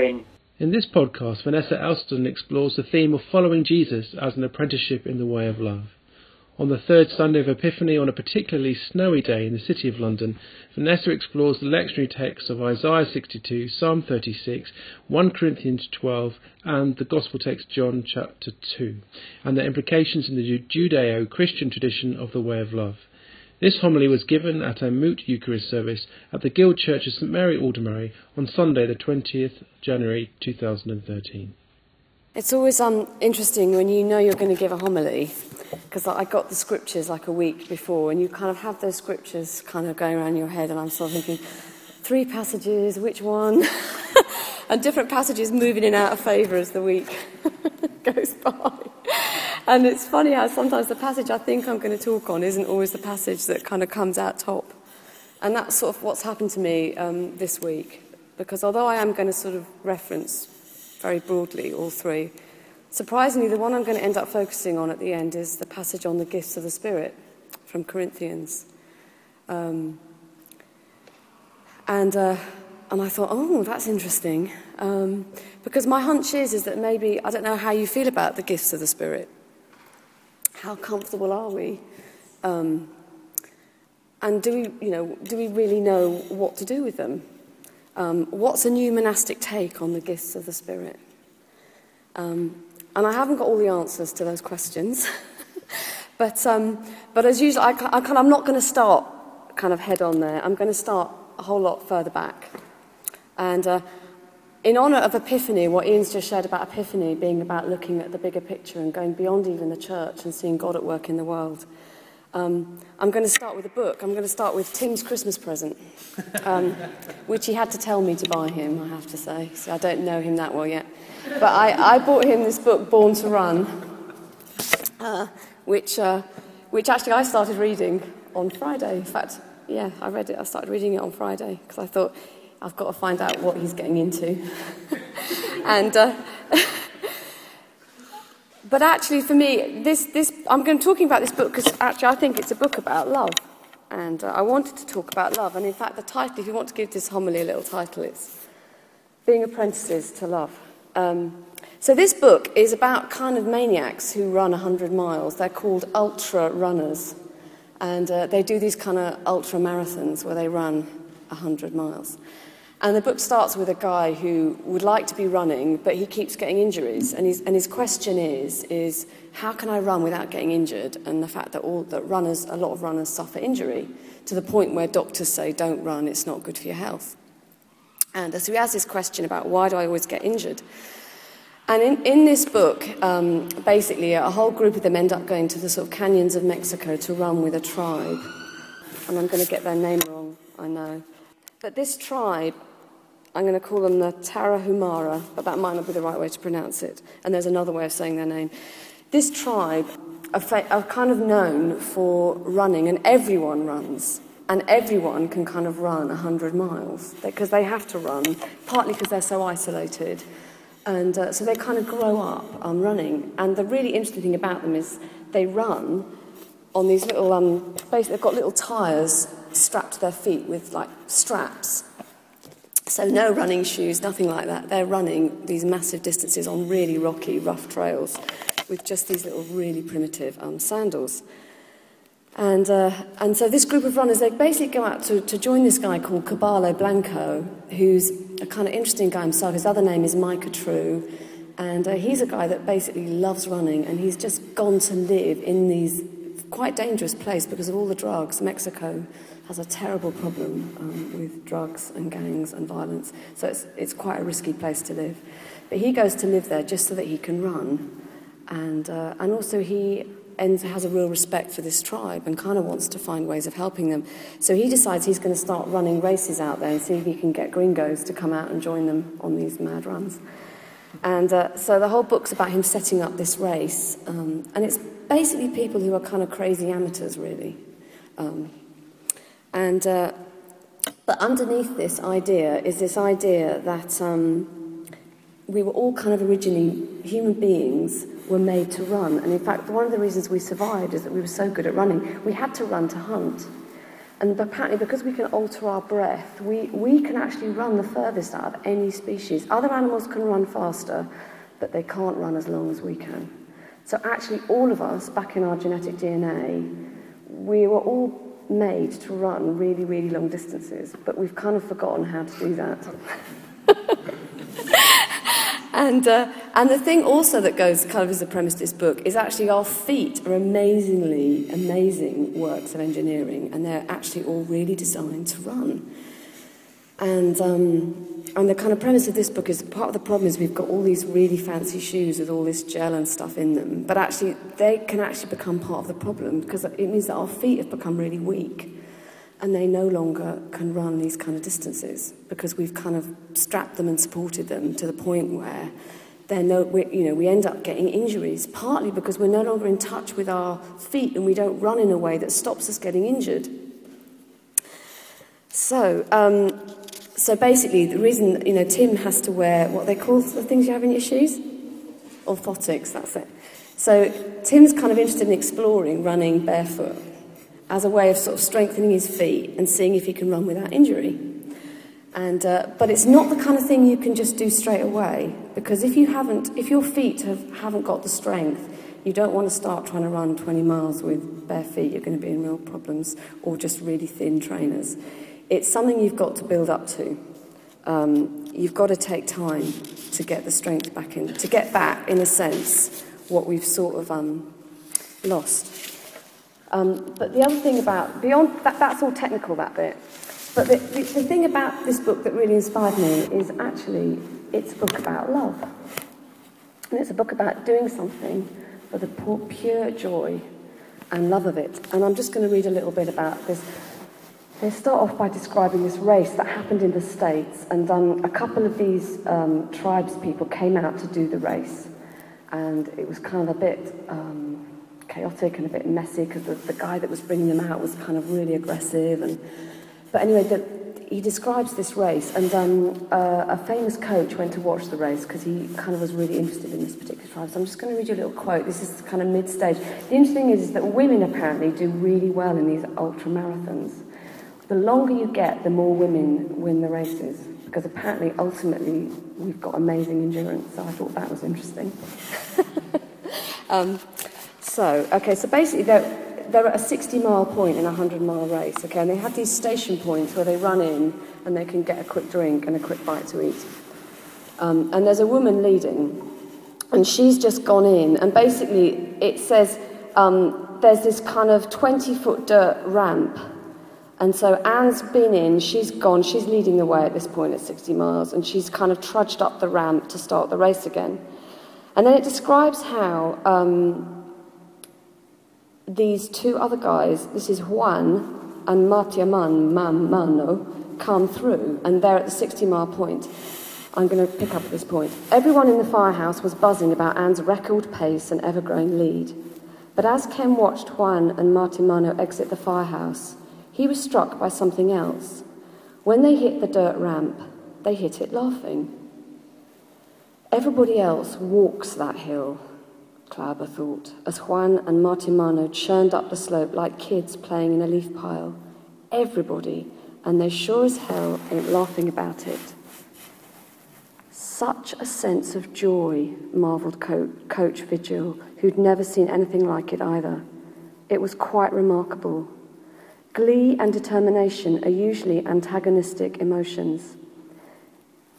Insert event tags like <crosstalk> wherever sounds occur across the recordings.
in. In this podcast, Vanessa Elston explores the theme of following Jesus as an apprenticeship in the way of love. On the third Sunday of Epiphany, on a particularly snowy day in the City of London, Vanessa explores the lectionary texts of Isaiah 62, Psalm 36, 1 Corinthians 12, and the Gospel text John chapter 2, and their implications in the Judeo Christian tradition of the way of love. This homily was given at a Moot Eucharist service at the Guild Church of St Mary Aldermary on Sunday, the 20th January 2013. It's always um, interesting when you know you're going to give a homily, because I got the scriptures like a week before, and you kind of have those scriptures kind of going around your head, and I'm sort of thinking, three passages, which one? <laughs> and different passages moving in out of favour as the week <laughs> goes by. And it's funny how sometimes the passage I think I'm going to talk on isn't always the passage that kind of comes out top. And that's sort of what's happened to me um, this week, because although I am going to sort of reference very broadly all three, surprisingly, the one I'm going to end up focusing on at the end is the passage on the gifts of the Spirit from Corinthians. Um, and, uh, and I thought, oh, that's interesting. Um, because my hunch is, is that maybe, I don't know how you feel about the gifts of the Spirit. How comfortable are we? Um, and do we, you know, do we really know what to do with them? Um, what's a new monastic take on the gifts of the Spirit? Um, and I haven't got all the answers to those questions. <laughs> but, um, but as usual, I, I of, I'm not going to start kind of head on there. I'm going to start a whole lot further back. And uh, in honour of Epiphany, what Ian's just shared about Epiphany being about looking at the bigger picture and going beyond even the church and seeing God at work in the world, um, I'm going to start with a book. I'm going to start with Tim's Christmas present, um, which he had to tell me to buy him, I have to say. So I don't know him that well yet. But I, I bought him this book, Born to Run, uh, which, uh, which actually I started reading on Friday. In fact, yeah, I read it. I started reading it on Friday because I thought I've got to find out what he's getting into. <laughs> and. Uh, <laughs> but actually, for me, this, this, I'm going to talking about this book because actually I think it's a book about love. And uh, I wanted to talk about love. And in fact, the title, if you want to give this homily a little title, it's Being Apprentices to Love. Um, so this book is about kind of maniacs who run 100 miles. They're called ultra runners. And uh, they do these kind of ultra marathons where they run 100 miles. And the book starts with a guy who would like to be running, but he keeps getting injuries. And, and his question is, is, how can I run without getting injured? And the fact that, all, that runners, a lot of runners suffer injury to the point where doctors say, don't run, it's not good for your health. And so he has this question about why do I always get injured? And in, in this book, um, basically, a whole group of them end up going to the sort of canyons of Mexico to run with a tribe. And I'm going to get their name wrong, I know. But this tribe I'm going to call them the Tarahumara, but that might not be the right way to pronounce it. And there's another way of saying their name. This tribe are, kind of known for running, and everyone runs. And everyone can kind of run 100 miles because they have to run, partly because they're so isolated. And uh, so they kind of grow up um, running. And the really interesting thing about them is they run on these little, um, basically, they've got little tyres strapped to their feet with like straps so, no running shoes, nothing like that. They're running these massive distances on really rocky, rough trails with just these little, really primitive um, sandals. And, uh, and so, this group of runners, they basically go out to, to join this guy called Caballo Blanco, who's a kind of interesting guy himself. His other name is Micah True. And uh, he's a guy that basically loves running, and he's just gone to live in these quite dangerous place because of all the drugs. Mexico has a terrible problem um, with drugs and gangs and violence, so it's, it's quite a risky place to live. But he goes to live there just so that he can run, and, uh, and also he ends, has a real respect for this tribe and kind of wants to find ways of helping them. So he decides he's going to start running races out there and see if he can get gringos to come out and join them on these mad runs. And uh, so the whole book's about him setting up this race. Um, and it's basically people who are kind of crazy amateurs, really. Um, And, uh, but underneath this idea is this idea that um, we were all kind of originally human beings were made to run. And in fact, one of the reasons we survived is that we were so good at running. We had to run to hunt. And apparently, because we can alter our breath, we, we can actually run the furthest out of any species. Other animals can run faster, but they can't run as long as we can. So, actually, all of us, back in our genetic DNA, we were all made to run really, really long distances, but we've kind of forgotten how to do that. <laughs> and, uh, and the thing also that goes kind of as the premise of this book is actually our feet are amazingly, amazing works of engineering, and they're actually all really designed to run. And, um, and the kind of premise of this book is part of the problem is we've got all these really fancy shoes with all this gel and stuff in them, but actually they can actually become part of the problem because it means that our feet have become really weak and they no longer can run these kind of distances because we've kind of strapped them and supported them to the point where they're no, we, you know, we end up getting injuries, partly because we're no longer in touch with our feet and we don't run in a way that stops us getting injured. So, um, so basically, the reason, you know, Tim has to wear what they call the things you have in your shoes? Orthotics, that's it. So Tim's kind of interested in exploring running barefoot as a way of sort of strengthening his feet and seeing if he can run without injury. And, uh, but it's not the kind of thing you can just do straight away because if you haven't, if your feet have, haven't got the strength, you don't want to start trying to run 20 miles with bare feet. You're going to be in real problems or just really thin trainers. It's something you've got to build up to. Um, you've got to take time to get the strength back in, to get back, in a sense, what we've sort of um, lost. Um, but the other thing about, beyond that, that's all technical, that bit. But the, the, the thing about this book that really inspired me is actually it's a book about love. And it's a book about doing something for the pure joy and love of it. And I'm just going to read a little bit about this they start off by describing this race that happened in the States, and um, a couple of these um, tribes people came out to do the race. And it was kind of a bit um, chaotic and a bit messy because the, the guy that was bringing them out was kind of really aggressive. And, but anyway, the, he describes this race, and uh, a famous coach went to watch the race because he kind of was really interested in this particular tribe. So I'm just going to read you a little quote. This is kind of mid stage. The interesting thing is, is that women apparently do really well in these ultra marathons the longer you get, the more women win the races. Because apparently, ultimately, we've got amazing endurance. So I thought that was interesting. <laughs> um, so, okay, so basically, they're, they're at a 60 mile point in a 100 mile race, okay, and they have these station points where they run in and they can get a quick drink and a quick bite to eat. Um, and there's a woman leading, and she's just gone in, and basically, it says um, there's this kind of 20 foot dirt ramp and so Anne's been in, she's gone, she's leading the way at this point at 60 miles, and she's kind of trudged up the ramp to start the race again. And then it describes how um, these two other guys, this is Juan and Martimano, come through, and they're at the 60 mile point. I'm going to pick up at this point. Everyone in the firehouse was buzzing about Anne's record pace and ever growing lead. But as Ken watched Juan and Martimano exit the firehouse, he was struck by something else. When they hit the dirt ramp, they hit it laughing. Everybody else walks that hill, Chlouber thought, as Juan and Martimano churned up the slope like kids playing in a leaf pile. Everybody, and they sure as hell ain't laughing about it. Such a sense of joy, marvelled Coach Vigil, who'd never seen anything like it either. It was quite remarkable. Glee and determination are usually antagonistic emotions.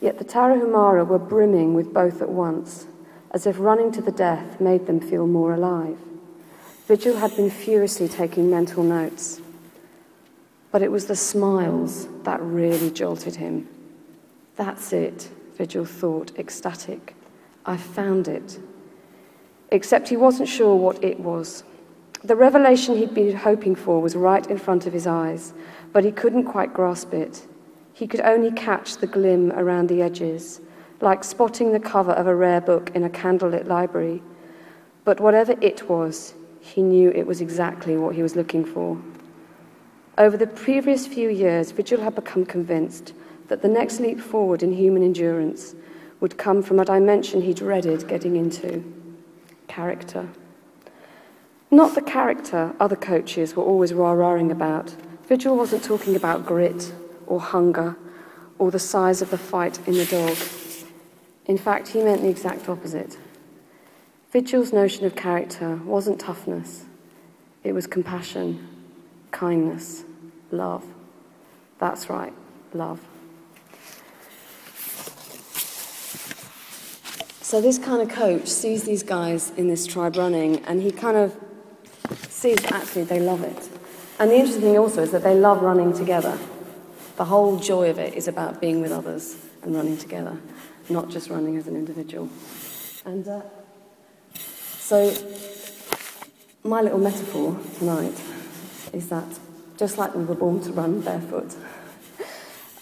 Yet the Tarahumara were brimming with both at once, as if running to the death made them feel more alive. Vigil had been furiously taking mental notes. But it was the smiles that really jolted him. That's it, Vigil thought, ecstatic. I found it. Except he wasn't sure what it was. The revelation he'd been hoping for was right in front of his eyes, but he couldn't quite grasp it. He could only catch the glim around the edges, like spotting the cover of a rare book in a candlelit library. But whatever it was, he knew it was exactly what he was looking for. Over the previous few years, Vigil had become convinced that the next leap forward in human endurance would come from a dimension he dreaded getting into character. Not the character other coaches were always rah-rahing about. Vigil wasn't talking about grit or hunger or the size of the fight in the dog. In fact, he meant the exact opposite. Vigil's notion of character wasn't toughness, it was compassion, kindness, love. That's right, love. So, this kind of coach sees these guys in this tribe running, and he kind of sees actually they love it. And the interesting thing also is that they love running together. The whole joy of it is about being with others and running together, not just running as an individual. And uh, so, my little metaphor tonight is that just like we were born to run barefoot,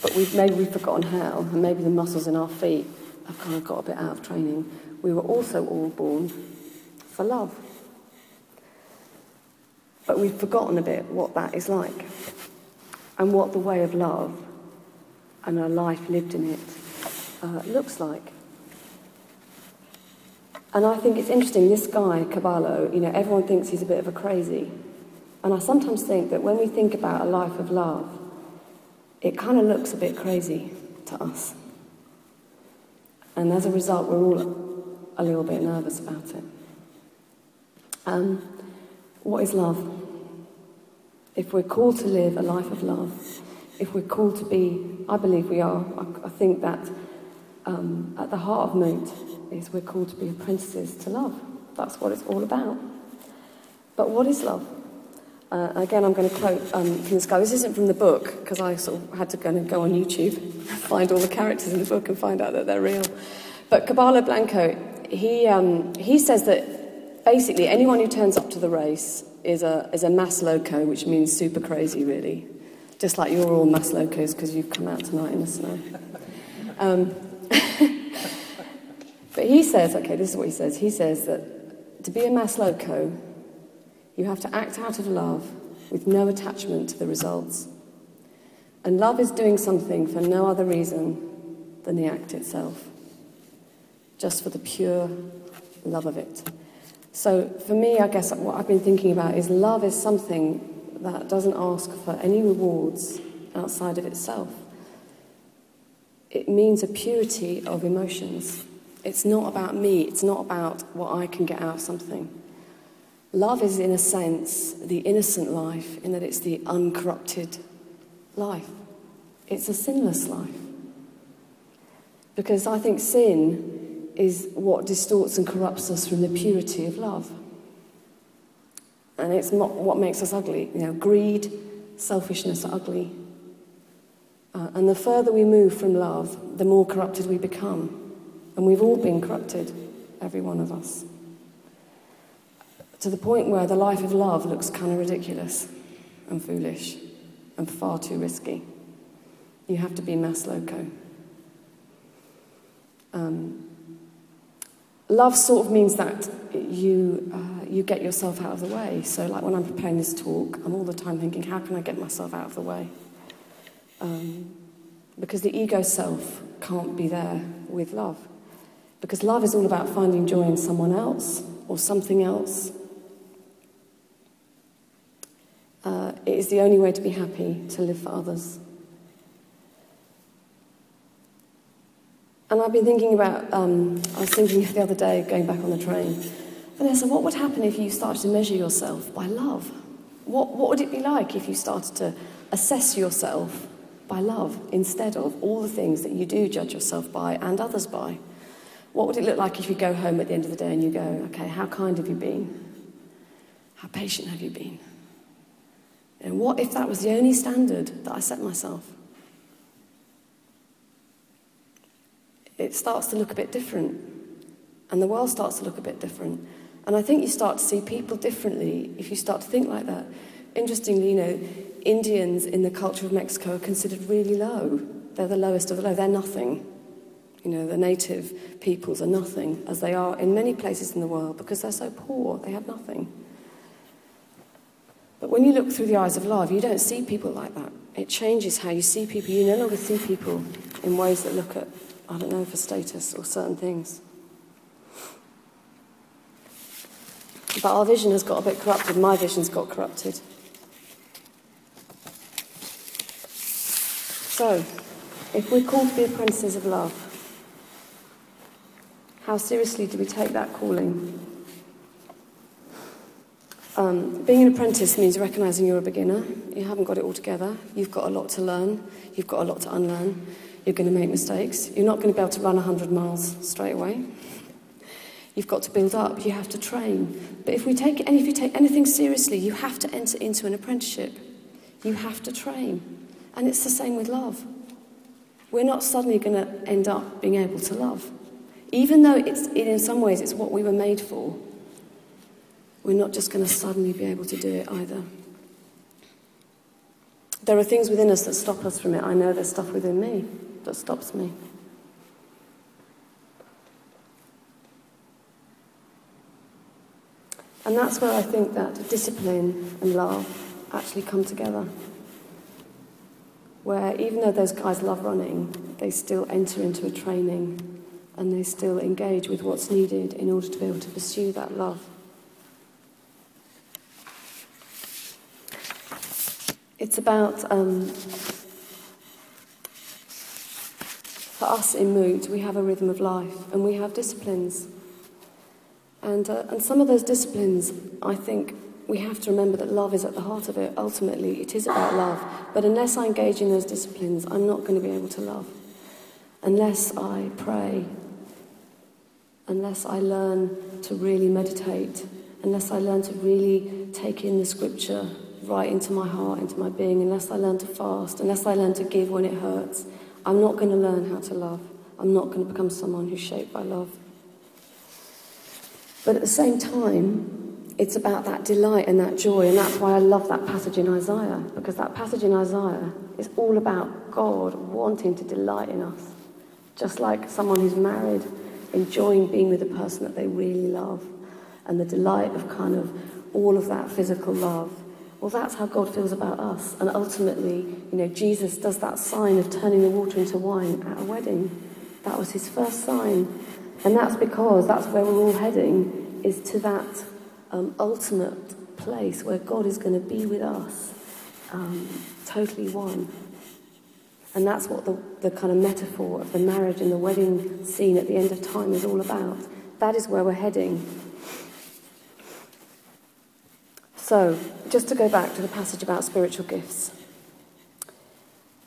but we've, maybe we've forgotten how, and maybe the muscles in our feet have kind of got a bit out of training, we were also all born for love. But we've forgotten a bit what that is like and what the way of love and a life lived in it uh, looks like. And I think it's interesting, this guy, Caballo, you know, everyone thinks he's a bit of a crazy. And I sometimes think that when we think about a life of love, it kind of looks a bit crazy to us. And as a result, we're all a little bit nervous about it. Um, what is love? If we're called to live a life of love, if we're called to be, I believe we are, I, I think that um, at the heart of Moot is we're called to be apprentices to love. That's what it's all about. But what is love? Uh, again, I'm going to quote um, from this guy. This isn't from the book because I sort of had to go and go on YouTube, <laughs> find all the characters in the book, and find out that they're real. But Caballo Blanco, he um, he says that basically anyone who turns up to the race is a is a más loco, which means super crazy, really. Just like you're all más locos because you've come out tonight in the snow. Um, <laughs> but he says, okay, this is what he says. He says that to be a más loco, you have to act out of love with no attachment to the results. And love is doing something for no other reason than the act itself, just for the pure love of it. So for me, I guess what I've been thinking about is love is something that doesn't ask for any rewards outside of itself. It means a purity of emotions. It's not about me, it's not about what I can get out of something. Love is, in a sense, the innocent life, in that it's the uncorrupted life. It's a sinless life. Because I think sin is what distorts and corrupts us from the purity of love. And it's not what makes us ugly. You know, greed, selfishness are ugly. Uh, and the further we move from love, the more corrupted we become. And we've all been corrupted, every one of us. To the point where the life of love looks kind of ridiculous and foolish and far too risky. You have to be más loco. Um, love sort of means that you, uh, you get yourself out of the way. So, like when I'm preparing this talk, I'm all the time thinking, how can I get myself out of the way? Um, because the ego self can't be there with love. Because love is all about finding joy in someone else or something else. Uh, it is the only way to be happy, to live for others. And I've been thinking about, um, I was thinking the other day, going back on the train, Vanessa, what would happen if you started to measure yourself by love? What, what would it be like if you started to assess yourself by love instead of all the things that you do judge yourself by and others by? What would it look like if you go home at the end of the day and you go, okay, how kind have you been? How patient have you been? And what if that was the only standard that I set myself? It starts to look a bit different, and the world starts to look a bit different. And I think you start to see people differently if you start to think like that. Interestingly, you know, Indians in the culture of Mexico are considered really low. They're the lowest of the low, they're nothing. You know, the native peoples are nothing, as they are in many places in the world, because they're so poor, they have nothing. But when you look through the eyes of love, you don't see people like that. It changes how you see people. You no longer see people in ways that look at, I don't know, for status or certain things. But our vision has got a bit corrupted. My vision's got corrupted. So, if we're called to be apprentices of love, how seriously do we take that calling? Um, being an apprentice means recognizing you're a beginner. You haven't got it all together. You've got a lot to learn. You've got a lot to unlearn. You're going to make mistakes. You're not going to be able to run 100 miles straight away. You've got to build up. You have to train. But if we take and if you take anything seriously, you have to enter into an apprenticeship. You have to train. And it's the same with love. We're not suddenly going to end up being able to love. Even though it's, in some ways it's what we were made for, we're not just going to suddenly be able to do it either. There are things within us that stop us from it. I know there's stuff within me that stops me. And that's where I think that discipline and love actually come together where even though those guys love running, they still enter into a training and they still engage with what's needed in order to be able to pursue that love. It's about, um, for us in Moot, we have a rhythm of life and we have disciplines. And, uh, and some of those disciplines, I think, we have to remember that love is at the heart of it. Ultimately, it is about love. But unless I engage in those disciplines, I'm not going to be able to love. Unless I pray, unless I learn to really meditate, unless I learn to really take in the scripture right into my heart, into my being, unless I learn to fast, unless I learn to give when it hurts, I'm not going to learn how to love. I'm not going to become someone who's shaped by love. But at the same time, it's about that delight and that joy, and that's why I love that passage in Isaiah, because that passage in Isaiah is all about God wanting to delight in us. Just like someone who's married, enjoying being with a person that they really love, and the delight of kind of all of that physical love. Well, that's how God feels about us. And ultimately, you know, Jesus does that sign of turning the water into wine at a wedding. That was his first sign. And that's because that's where we're all heading, is to that um, ultimate place where God is going to be with us, um, totally one. And that's what the, the kind of metaphor of the marriage and the wedding scene at the end of time is all about. That is where we're heading. So, just to go back to the passage about spiritual gifts.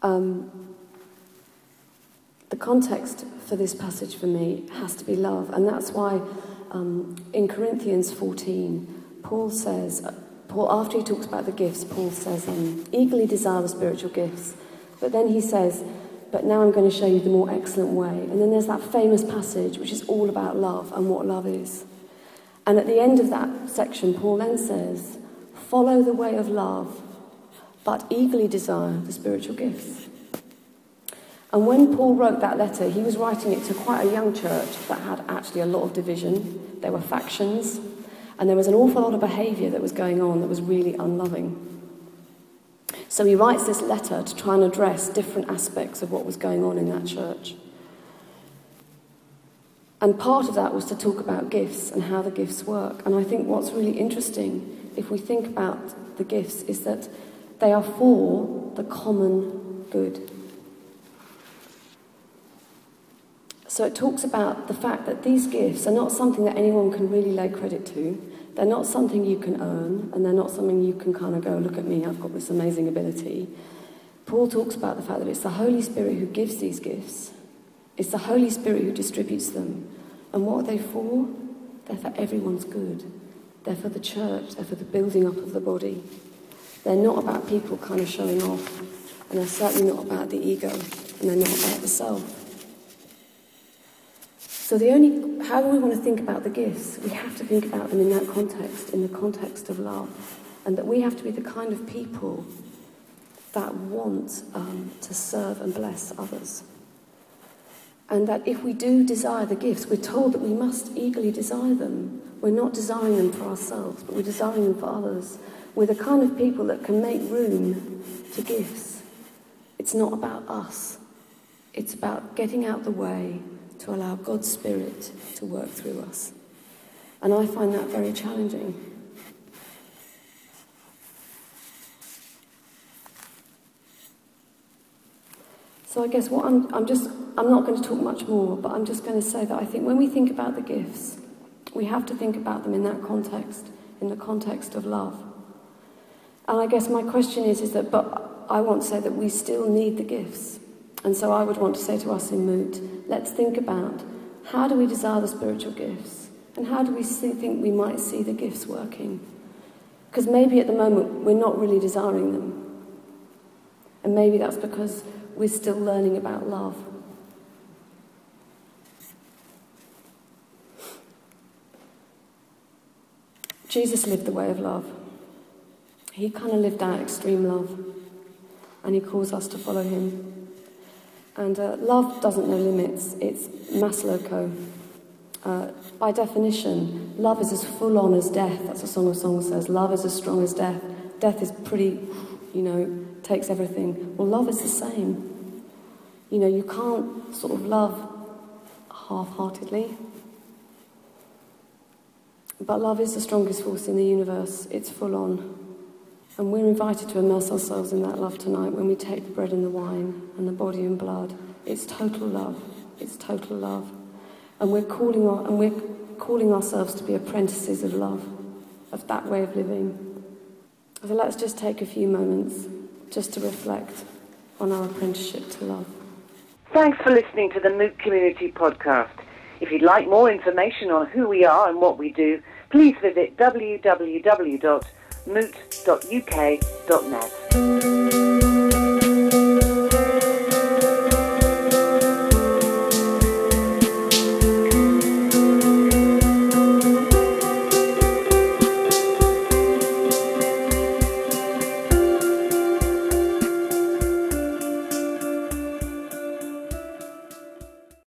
Um, the context for this passage for me has to be love, and that's why um, in Corinthians 14, Paul says, Paul, after he talks about the gifts, Paul says, um, eagerly desire the spiritual gifts. But then he says, but now I'm going to show you the more excellent way. And then there's that famous passage which is all about love and what love is. And at the end of that section, Paul then says, follow the way of love, but eagerly desire the spiritual gifts. And when Paul wrote that letter, he was writing it to quite a young church that had actually a lot of division. There were factions, and there was an awful lot of behaviour that was going on that was really unloving. So he writes this letter to try and address different aspects of what was going on in that church. And part of that was to talk about gifts and how the gifts work. And I think what's really interesting, if we think about the gifts, is that they are for the common good. So it talks about the fact that these gifts are not something that anyone can really lay credit to. They're not something you can earn, and they're not something you can kind of go, look at me, I've got this amazing ability. Paul talks about the fact that it's the Holy Spirit who gives these gifts, it's the Holy Spirit who distributes them. And what are they for? They're for everyone's good. They're for the church, they're for the building up of the body. They're not about people kind of showing off, and they're certainly not about the ego, and they're not about the self. So the only, how we want to think about the gifts, we have to think about them in that context, in the context of love, and that we have to be the kind of people that want um, to serve and bless others. And that if we do desire the gifts, we're told that we must eagerly desire them. We're not desiring them for ourselves, but we're desiring them for others. we're the kind of people that can make room to gifts. It's not about us, it's about getting out the way to allow God's Spirit to work through us. And I find that very challenging. So I guess what I'm, I'm just, I'm not going to talk much more, but I'm just going to say that I think when we think about the gifts, we have to think about them in that context, in the context of love. And I guess my question is, is that, but I want to say that we still need the gifts. And so I would want to say to us in Moot, let's think about how do we desire the spiritual gifts? And how do we see, think we might see the gifts working? Because maybe at the moment we're not really desiring them. And maybe that's because we're still learning about love. Jesus lived the way of love. He kind of lived out extreme love, and he calls us to follow him. And uh, love doesn't know limits, it's Maslow uh, by definition, love is as full on as death. That's what Song of Songs says. Love is as strong as death. Death is pretty, you know, takes everything. Well, love is the same. You know, you can't sort of love half heartedly. But love is the strongest force in the universe, it's full on. And we're invited to immerse ourselves in that love tonight when we take the bread and the wine and the body and blood. It's total love. It's total love. And we're calling, our, and we're calling ourselves to be apprentices of love, of that way of living. So let's just take a few moments just to reflect on our apprenticeship to love. Thanks for listening to the Moot Community Podcast. If you'd like more information on who we are and what we do, please visit www.moot.uk.net.